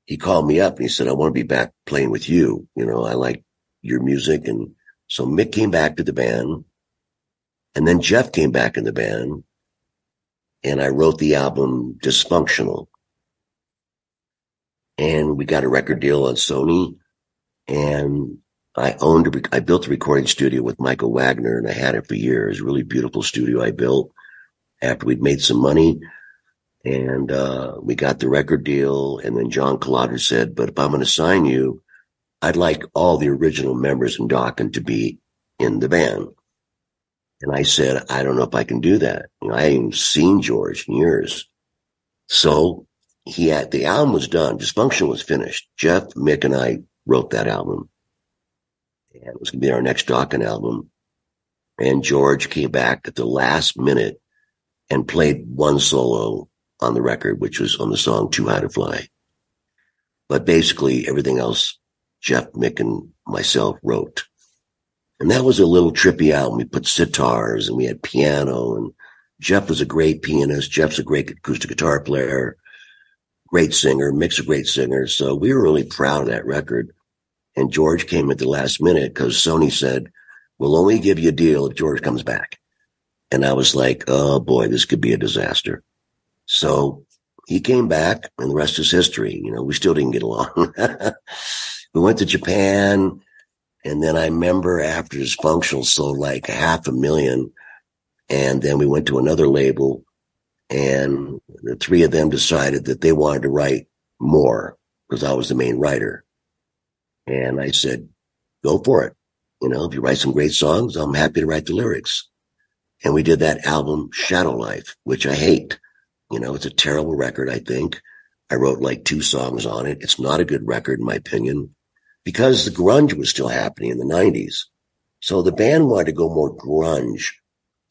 He called me up and he said, I want to be back playing with you. You know, I like your music. And so Mick came back to the band. And then Jeff came back in the band and I wrote the album Dysfunctional. And we got a record deal on Sony and I owned, I built a recording studio with Michael Wagner and I had it for years. Really beautiful studio I built after we'd made some money and, uh, we got the record deal. And then John Kalodner said, but if I'm going to sign you, I'd like all the original members in Dokken to be in the band. And I said, I don't know if I can do that. You know, I haven't seen George in years. So he had, the album was done. Dysfunction was finished. Jeff, Mick and I wrote that album. And it was going to be our next Dokken album. And George came back at the last minute and played one solo on the record, which was on the song Too High to Fly. But basically everything else, Jeff, Mick and myself wrote. And that was a little trippy album. We put sitars and we had piano and Jeff was a great pianist. Jeff's a great acoustic guitar player, great singer, Mick's a great singer. So we were really proud of that record. And George came at the last minute because Sony said, we'll only give you a deal if George comes back. And I was like, oh boy, this could be a disaster. So he came back and the rest is history. You know, we still didn't get along. we went to Japan. And then I remember after Dysfunctional sold like half a million. And then we went to another label and the three of them decided that they wanted to write more because I was the main writer. And I said, go for it. You know, if you write some great songs, I'm happy to write the lyrics. And we did that album, Shadow Life, which I hate. You know, it's a terrible record, I think. I wrote like two songs on it. It's not a good record, in my opinion, because the grunge was still happening in the 90s. So the band wanted to go more grunge.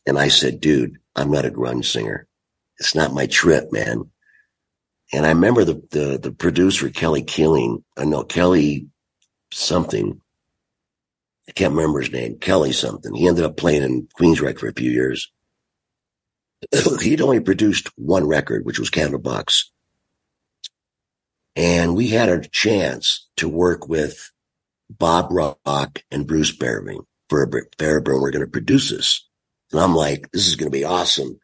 And I said, dude, I'm not a grunge singer. It's not my trip, man. And I remember the, the, the producer, Kelly Killing, uh, I know Kelly something. I can't remember his name, Kelly something. He ended up playing in Queensryche for a few years. He'd only produced one record, which was Candlebox. And we had a chance to work with Bob Rock and Bruce Fairbairn for Fairbairn. We're going to produce this. And I'm like, this is going to be awesome.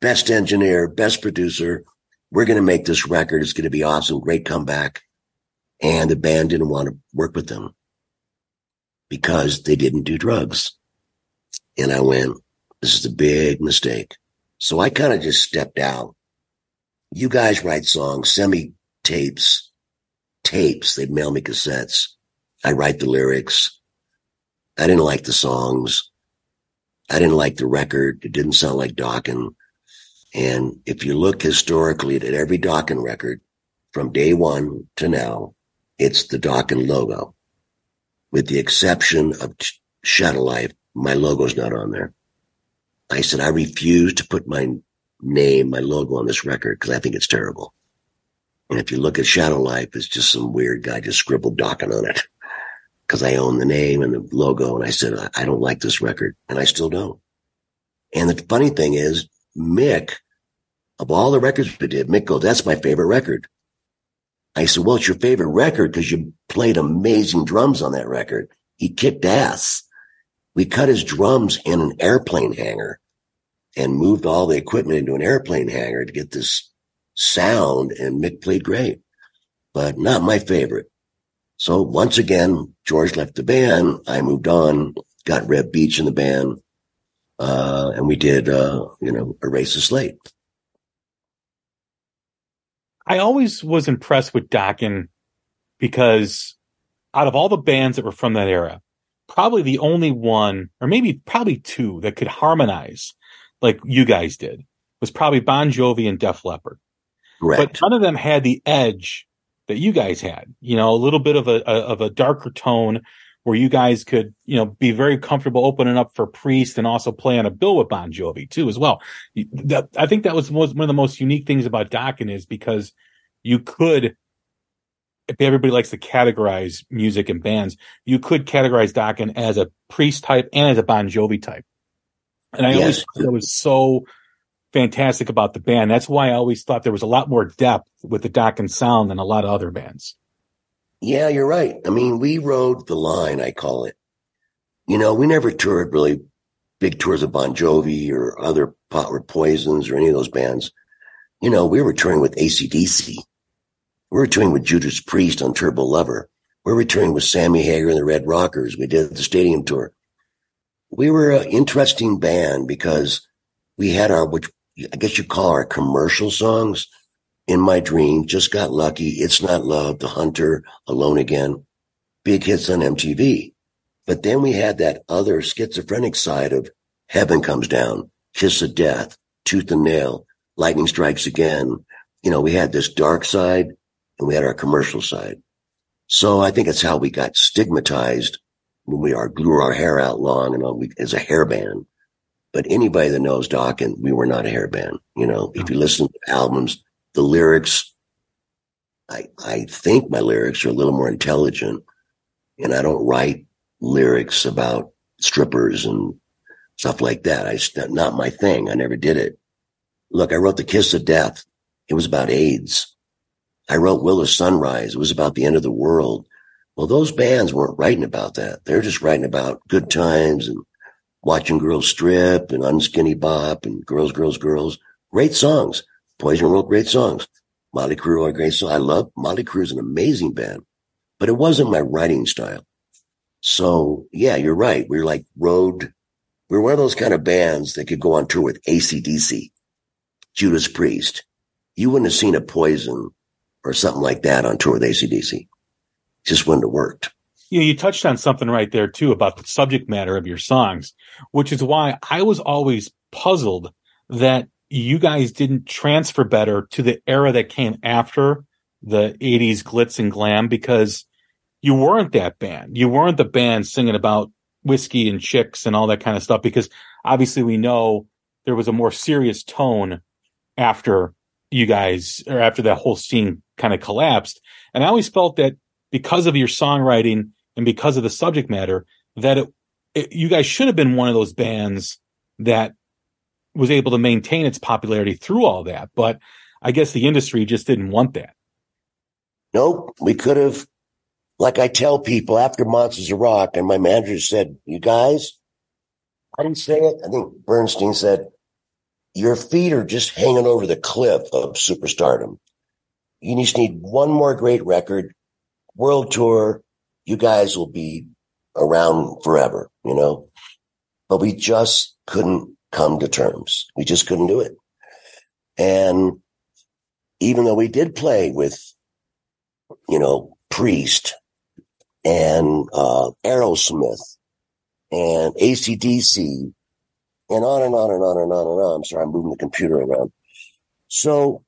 Best engineer, best producer. We're going to make this record. It's going to be awesome. Great comeback. And the band didn't want to work with them because they didn't do drugs. And I went, this is a big mistake. So I kind of just stepped out. You guys write songs, send me tapes, tapes. They'd mail me cassettes. I write the lyrics. I didn't like the songs. I didn't like the record. It didn't sound like Dokken. And if you look historically at every Dokken record from day one to now, it's the Dokken logo. With the exception of Shadow Life, my logo's not on there. I said, I refuse to put my name, my logo on this record because I think it's terrible. And if you look at Shadow Life, it's just some weird guy just scribbled Dokken on it because I own the name and the logo. And I said, I don't like this record. And I still don't. And the funny thing is, Mick, of all the records we did, Mick goes, that's my favorite record. I said, well, it's your favorite record because you played amazing drums on that record. He kicked ass. We cut his drums in an airplane hangar and moved all the equipment into an airplane hangar to get this sound. And Mick played great, but not my favorite. So once again, George left the band. I moved on, got Reb Beach in the band. Uh, and we did, uh, you know, Erase the Slate. I always was impressed with Dokken because out of all the bands that were from that era, probably the only one, or maybe probably two that could harmonize like you guys did was probably Bon Jovi and Def Leppard. Correct. But none of them had the edge that you guys had, you know, a little bit of a, a, of a darker tone where you guys could, you know, be very comfortable opening up for Priest and also play on a bill with Bon Jovi too, as well. That, I think that was one of the most unique things about Dokken is because you could, everybody likes to categorize music and bands, you could categorize Dokken as a Priest type and as a Bon Jovi type. And I yes. always thought it was so fantastic about the band. That's why I always thought there was a lot more depth with the Dokken sound than a lot of other bands. Yeah, you're right. I mean, we rode the line, I call it. You know, we never toured really big tours of Bon Jovi or other pot or Poisons or any of those bands. You know, we were touring with ACDC. We were touring with Judas Priest on Turbo Lover. We were touring with Sammy Hagar and the Red Rockers. We did the stadium tour. We were an interesting band because we had our, which I guess you call our commercial songs in my dream, just got lucky. It's not love. The hunter alone again. Big hits on MTV. But then we had that other schizophrenic side of heaven comes down, kiss of death, tooth and nail, lightning strikes again. You know, we had this dark side and we had our commercial side. So I think it's how we got stigmatized when we are grew our hair out long and all we, as a hair band. But anybody that knows Dokken, we were not a hair band. You know, if you oh. listen to albums, the lyrics, I, I think my lyrics are a little more intelligent and I don't write lyrics about strippers and stuff like that. I not my thing. I never did it. Look, I wrote The Kiss of Death. It was about AIDS. I wrote Will of Sunrise. It was about the end of the world. Well, those bands weren't writing about that. They're just writing about good times and watching girls strip and unskinny bop and girls, girls, girls. Great songs. Poison wrote great songs. Mötley Crüe are great songs. I love Mötley Crüe is an amazing band, but it wasn't my writing style. So yeah, you're right. We are like road. We we're one of those kind of bands that could go on tour with ACDC, Judas Priest. You wouldn't have seen a Poison or something like that on tour with ACDC. Just wouldn't have worked. Yeah, you touched on something right there too about the subject matter of your songs, which is why I was always puzzled that you guys didn't transfer better to the era that came after the 80s glitz and glam because you weren't that band. You weren't the band singing about whiskey and chicks and all that kind of stuff because obviously we know there was a more serious tone after you guys or after that whole scene kind of collapsed. And I always felt that because of your songwriting and because of the subject matter, that it, it, you guys should have been one of those bands that was able to maintain its popularity through all that. But I guess the industry just didn't want that. Nope. We could have, like I tell people after Monsters of Rock, and my manager said, You guys, I didn't say it. I think Burnstein said, Your feet are just hanging over the cliff of superstardom. You just need one more great record, world tour. You guys will be around forever, you know? But we just couldn't come to terms. We just couldn't do it. And even though we did play with, you know, Priest and uh, Aerosmith and ACDC and on and on and on and on and on. I'm sorry, I'm moving the computer around. So,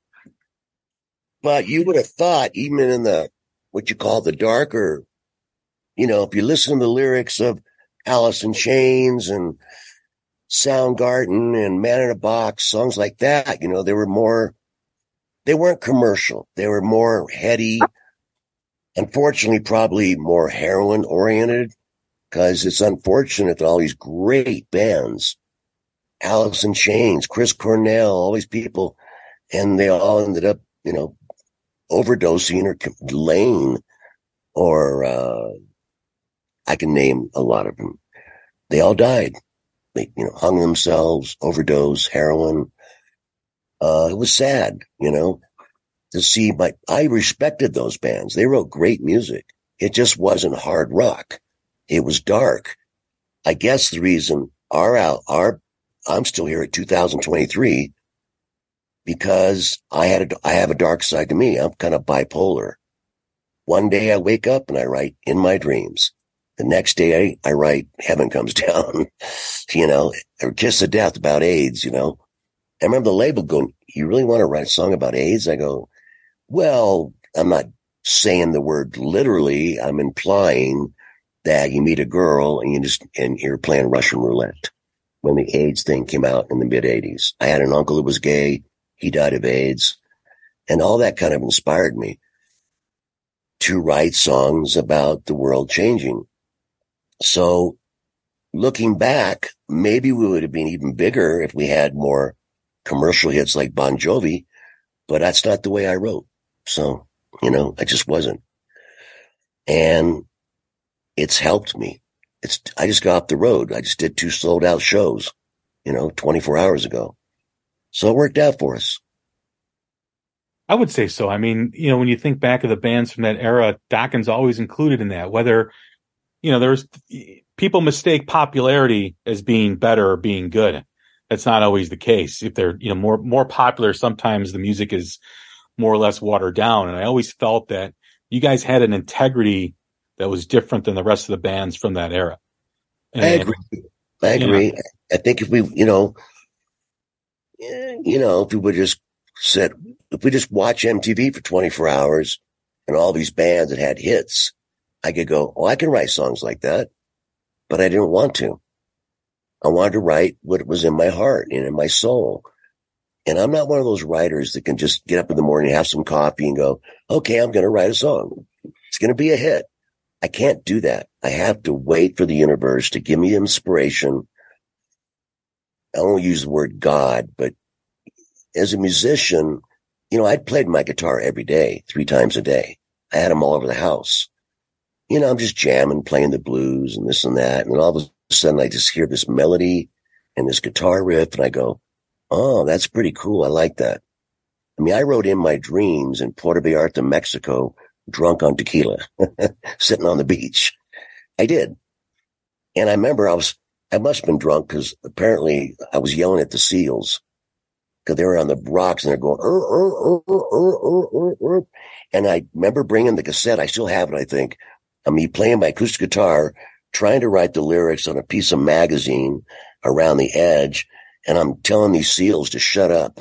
but you would have thought, even in the what you call the darker, you know, if you listen to the lyrics of Alice in Chains and Soundgarden and Man in a Box, songs like that. You know, they were more, they weren't commercial. They were more heady. Unfortunately, probably more heroin oriented because it's unfortunate that all these great bands, Alice in Chains, Chris Cornell, all these people, and they all ended up, you know, overdosing or laying or, uh, I can name a lot of them. They all died. They, you know, hung themselves, overdose, heroin. Uh, it was sad, you know, to see, but I respected those bands. They wrote great music. It just wasn't hard rock. It was dark. I guess the reason our out, our, I'm still here at 2023 because I had a, I have a dark side to me. I'm kind of bipolar. One day I wake up and I write in my dreams. The next day I, I write heaven comes down, you know, or kiss of death about AIDS, you know. I remember the label going, you really want to write a song about AIDS? I go, well, I'm not saying the word literally. I'm implying that you meet a girl and you just, and you're playing Russian roulette when the AIDS thing came out in the mid eighties. I had an uncle who was gay. He died of AIDS and all that kind of inspired me to write songs about the world changing. So looking back, maybe we would have been even bigger if we had more commercial hits like Bon Jovi, but that's not the way I wrote. So, you know, I just wasn't. And it's helped me. It's, I just got off the road. I just did two sold out shows, you know, 24 hours ago. So it worked out for us. I would say so. I mean, you know, when you think back of the bands from that era, Dokken's always included in that, whether you know, there's people mistake popularity as being better or being good. That's not always the case. If they're, you know, more, more popular, sometimes the music is more or less watered down. And I always felt that you guys had an integrity that was different than the rest of the bands from that era. And, I agree. I agree. You know, I think if we, you know, you know, if we would just sit, if we just watch MTV for 24 hours and all these bands that had hits, I could go, oh, I can write songs like that, but I didn't want to. I wanted to write what was in my heart and in my soul. And I'm not one of those writers that can just get up in the morning, have some coffee and go, okay, I'm going to write a song. It's going to be a hit. I can't do that. I have to wait for the universe to give me inspiration. I don't use the word God, but as a musician, you know, I'd played my guitar every day, three times a day. I had them all over the house. You know, I'm just jamming, playing the blues and this and that. And all of a sudden I just hear this melody and this guitar riff and I go, Oh, that's pretty cool. I like that. I mean, I wrote in my dreams in Puerto Vallarta, Mexico, drunk on tequila, sitting on the beach. I did. And I remember I was, I must have been drunk because apparently I was yelling at the seals because they were on the rocks and they're going, uh, uh, uh, and I remember bringing the cassette. I still have it, I think. I me playing my acoustic guitar, trying to write the lyrics on a piece of magazine around the edge. And I'm telling these seals to shut up.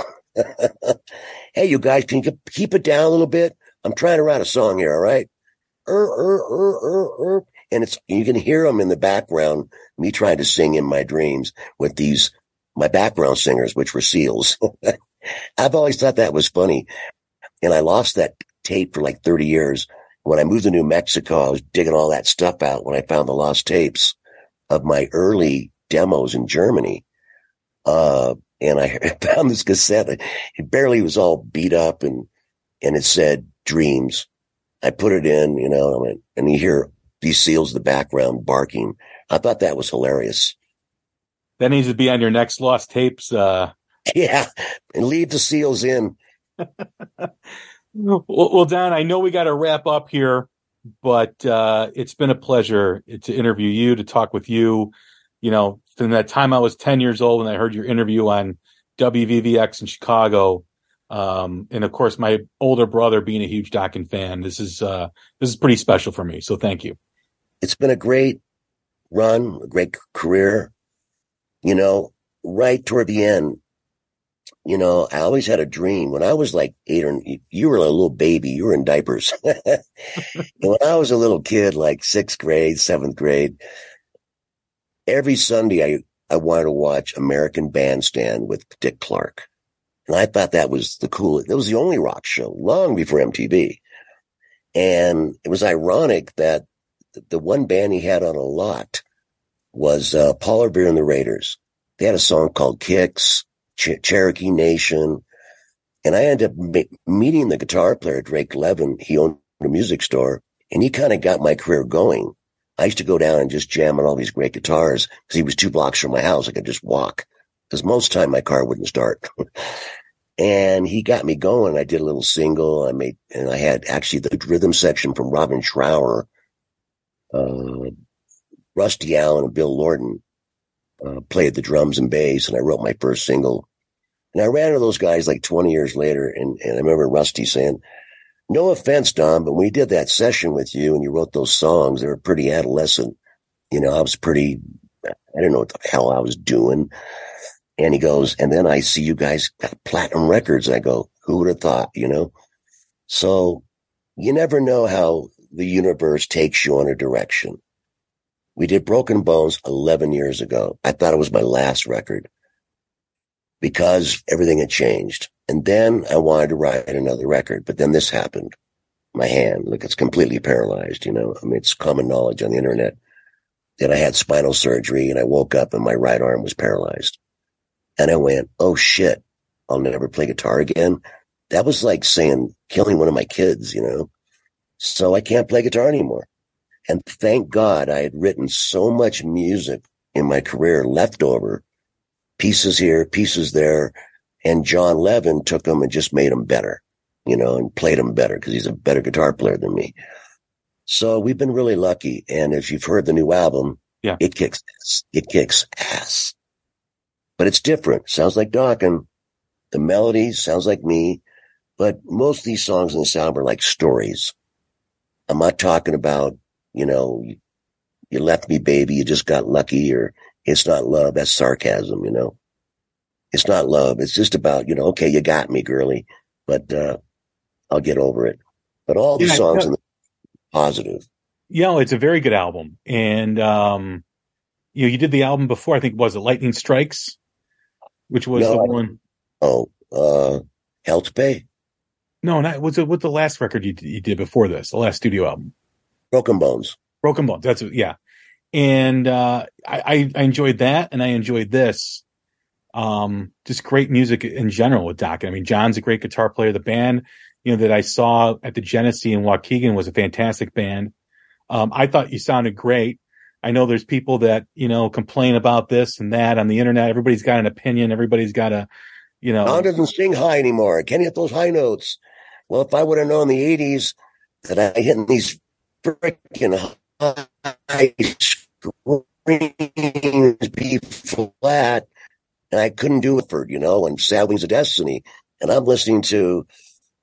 hey, you guys, can you keep it down a little bit? I'm trying to write a song here. All right. And it's, you can hear them in the background, me trying to sing in my dreams with these, my background singers, which were seals. I've always thought that was funny. And I lost that tape for like 30 years. When I moved to New Mexico, I was digging all that stuff out when I found the lost tapes of my early demos in Germany. Uh, and I found this cassette. It barely was all beat up and, and it said dreams. I put it in, you know, and you hear these seals in the background barking. I thought that was hilarious. That needs to be on your next lost tapes. Uh... Yeah. And leave the seals in. well, well, Don, I know we got to wrap up here, but uh, it's been a pleasure to interview you, to talk with you. You know, from that time I was 10 years old and I heard your interview on WVVX in Chicago. Um, and of course, my older brother being a huge Dokken fan, this is, uh, this is pretty special for me. So thank you. It's been a great run, a great career. You know, right toward the end, you know, I always had a dream when I was like eight or you were a little baby, you were in diapers. when I was a little kid, like sixth grade, seventh grade, every Sunday I, I wanted to watch American Bandstand with Dick Clark. And I thought that was the coolest. That was the only rock show long before MTV. And it was ironic that the one band he had on a lot was uh, Revere and the Raiders. They had a song called Kicks, Ch- Cherokee Nation. And I ended up ma- meeting the guitar player, Drake Levin. He owned a music store and he kind of got my career going. I used to go down and just jam on all these great guitars because he was two blocks from my house. I could just walk because most time my car wouldn't start. and he got me going. I did a little single. I made, and I had actually the rhythm section from Robin Trower, uh, Rusty Allen and Bill Lordan, uh, played the drums and bass and I wrote my first single. And I ran into those guys like 20 years later. And, and I remember Rusty saying, no offense, Don, but when we did that session with you and you wrote those songs, they were pretty adolescent. You know, I was pretty, I didn't know what the hell I was doing. And he goes, and then I see you guys got platinum records. I go, who would have thought, you know? So you never know how the universe takes you on a direction. We did Broken Bones 11 years ago. I thought it was my last record because everything had changed. And then I wanted to write another record, but then this happened. My hand, look, it's completely paralyzed. You know, I mean, it's common knowledge on the internet that I had spinal surgery and I woke up and my right arm was paralyzed. And I went, Oh shit, I'll never play guitar again. That was like saying killing one of my kids, you know? So I can't play guitar anymore. And thank God I had written so much music in my career left over, pieces here, pieces there. And Jon Levin took them and just made them better, you know, and played them better because he's a better guitar player than me. So we've been really lucky. And if you've heard the new album, yeah, it kicks, it kicks ass, but it's different. Sounds like Dokken. The melodies sounds like me, but most of these songs in this album are like stories. I'm not talking about you know, you left me, baby. You just got lucky or it's not love. That's sarcasm, you know, it's not love. It's just about, you know, okay, you got me, girly, but, uh, I'll get over it. But all the yeah, songs yeah. in the positive. Yeah, it's a very good album. And, um, you know, you did the album before, I think, was it Lightning Strikes, which was no, the one. Oh, uh, Hell to Pay. No, not was it with the last record you, you did before this, the last studio album? Broken Bones. Broken Bones. That's yeah. And uh, I, I enjoyed that, and I enjoyed this. Um, just great music in general with Doc. I mean, Jon's a great guitar player. The band, you know, that I saw at the Genesee in Waukegan was a fantastic band. Um, I thought you sounded great. I know there's people that, you know, complain about this and that on the internet. Everybody's got an opinion. Everybody's got a, you know. Don doesn't sing high anymore. Can't hit those high notes. Well, if I would have known in the 80s that I hit these freaking high screams, B flat, and I couldn't do it for, you know, and Sad Wings of Destiny. And I'm listening to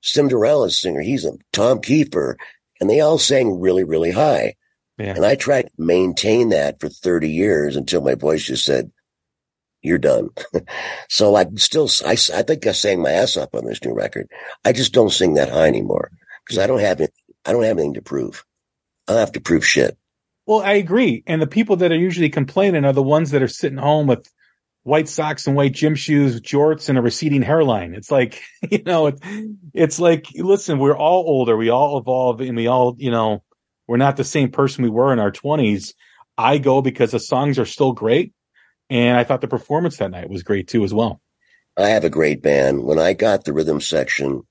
Cinderella's singer. He's a Tom Keifer, and they all sang really, really high. Yeah. And I tried to maintain that for 30 years until my voice just said, you're done. so I still, I, I think I sang my ass off on this new record. I just don't sing that high anymore because I don't have it. I don't have anything to prove. I don't have to prove shit. Well, I agree. And the people that are usually complaining are the ones that are sitting home with white socks and white gym shoes, jorts and a receding hairline. It's like, you know, it, it's like, listen, we're all older. We all evolve and we all, you know, we're not the same person we were in our twenties. I go because the songs are still great. And I thought the performance that night was great too, as well. I have a great band. When I got the rhythm section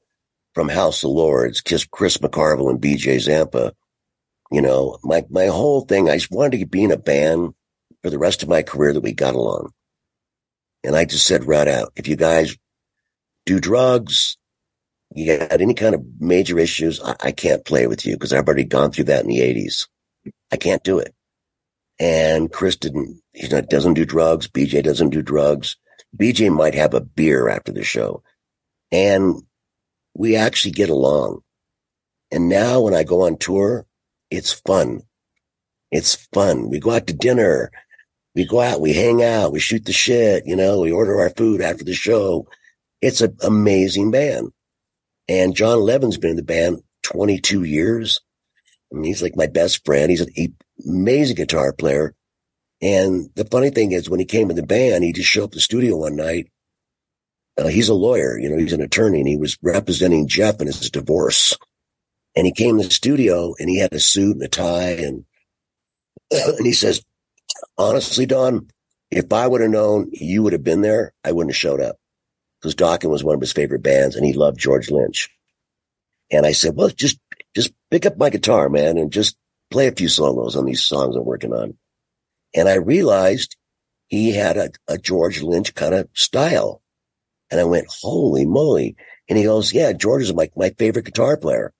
from House of Lords, Chris McCarvill and BJ Zampa, you know, my, my whole thing, I just wanted to be in a band for the rest of my career that we got along. And I just said right out, if you guys do drugs, you got any kind of major issues, I, I can't play with you because I've already gone through that in the eighties. I can't do it. And Chris didn't, he doesn't do drugs. BJ doesn't do drugs. BJ might have a beer after the show and we actually get along. And now when I go on tour, it's fun. It's fun. We go out to dinner we go out, we hang out, we shoot the shit, you know, we order our food after the show. It's an amazing band. And Jon Levin's been in the band 22 years. I mean, he's like my best friend. He's an amazing guitar player. And the funny thing is when he came in the band, he just showed up the studio one night. Uh, he's a lawyer, you know, he's an attorney and he was representing Jeff in his divorce. And he came to the studio and he had a suit and a tie and, and he says, honestly, Don, if I would have known you would have been there, I wouldn't have showed up because Dokken was one of his favorite bands and he loved George Lynch. And I said, well, just, just pick up my guitar, man, and just play a few solos on these songs I'm working on. And I realized he had a, a George Lynch kind of style. And I went, holy moly. And he goes, yeah, George is my, my favorite guitar player.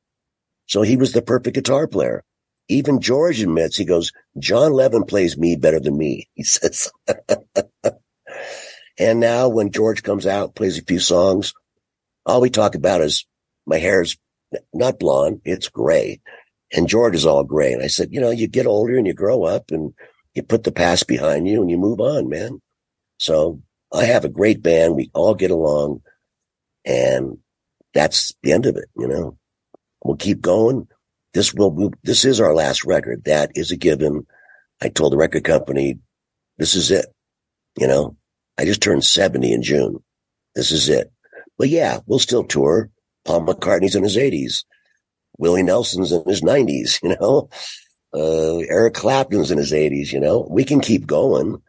So he was the perfect guitar player. Even George admits, he goes, Jon Levin plays me better than me. He says, and now when George comes out, plays a few songs, all we talk about is my hair's not blonde. It's gray. And George is all gray. And I said, you know, you get older and you grow up and you put the past behind you and you move on, man. So I have a great band. We all get along and that's the end of it. You know, we'll keep going this will, this is our last record. That is a given. I told the record company, this is it. You know, I just turned 70 in June. This is it. But yeah, we'll still tour. Paul McCartney's in his 80s. Willie Nelson's in his 90s, you know. Uh, Eric Clapton's in his 80s, you know. We can keep going.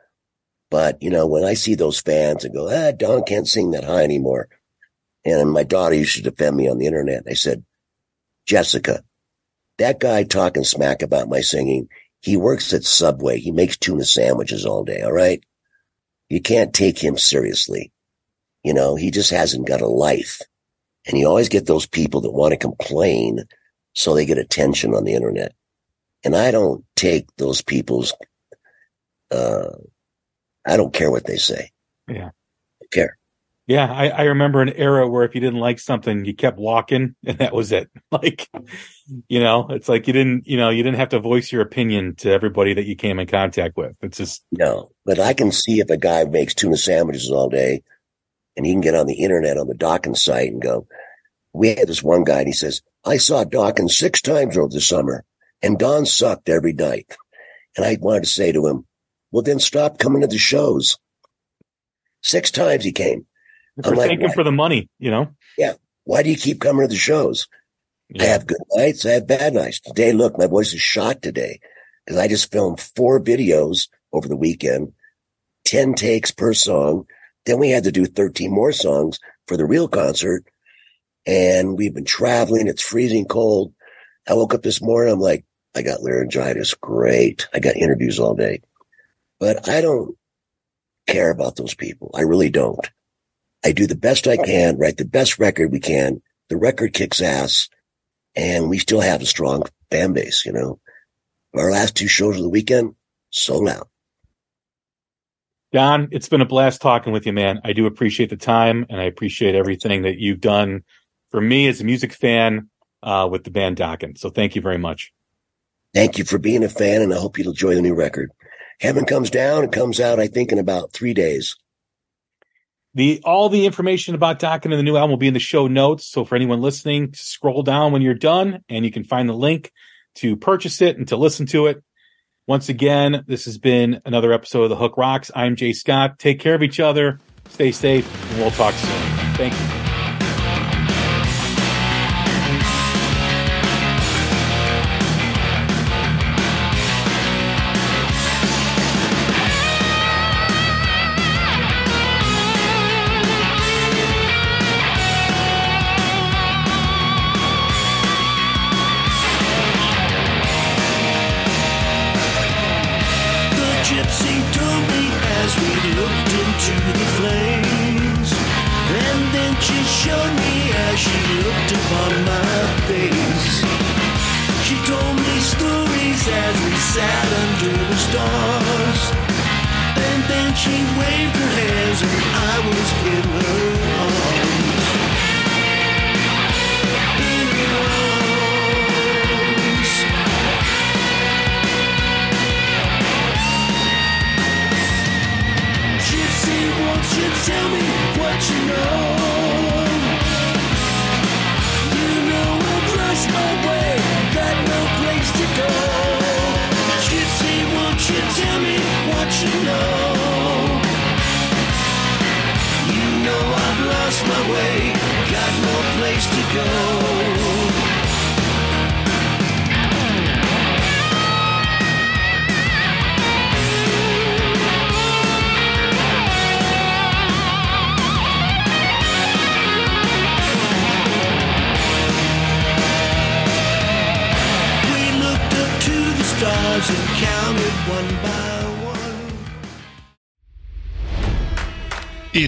But, you know, when I see those fans and go, ah, Don can't sing that high anymore. And my daughter used to defend me on the internet. I said, Jessica, that guy talking smack about my singing, he works at Subway. He makes tuna sandwiches all day. All right. You can't take him seriously. You know, he just hasn't got a life. And you always get those people that want to complain so they get attention on the internet. And I don't take those people's, uh, I don't care what they say. Yeah. I care. Yeah, I, I, remember an era where if you didn't like something, you kept walking, and that was it. Like, you know, it's like you didn't, you know, you didn't have to voice your opinion to everybody that you came in contact with. It's just no. But I can see if a guy makes tuna sandwiches all day, and he can get on the internet on the Dokken's site and go. We had this one guy, and he says, "I saw Dokken six times over the summer, and Don sucked every night." And I wanted to say to him, "Well, then stop coming to the shows." Six times he came. I'm like, thanking for the money, you know? Yeah. Why do you keep coming to the shows? Yeah. I have good nights. I have bad nights. Today, look, my voice is shot today. because I just filmed four videos over the weekend, 10 takes per song. Then we had to do 13 more songs for the real concert. And we've been traveling. It's freezing cold. I woke up this morning. I'm like, I got laryngitis. Great. I got interviews all day, but I don't care about those people. I really don't. I do the best I can, write the best record we can. The record kicks ass and we still have a strong fan base, you know. Our last two shows of the weekend sold out. Don, it's been a blast talking with you, man. I do appreciate the time and I appreciate everything that you've done for me as a music fan uh, with the band Dokken. So thank you very much. Thank you for being a fan, and I hope you'll enjoy the new record. Heaven comes down. It comes out, I think, in about three days. The all the information about Dokken and the new album will be in the show notes. So for anyone listening, scroll down when you're done, and you can find the link to purchase it and to listen to it. Once again, this has been another episode of The Hook Rocks. I'm Jay Scott. Take care of each other, stay safe, and we'll talk soon. Thank you.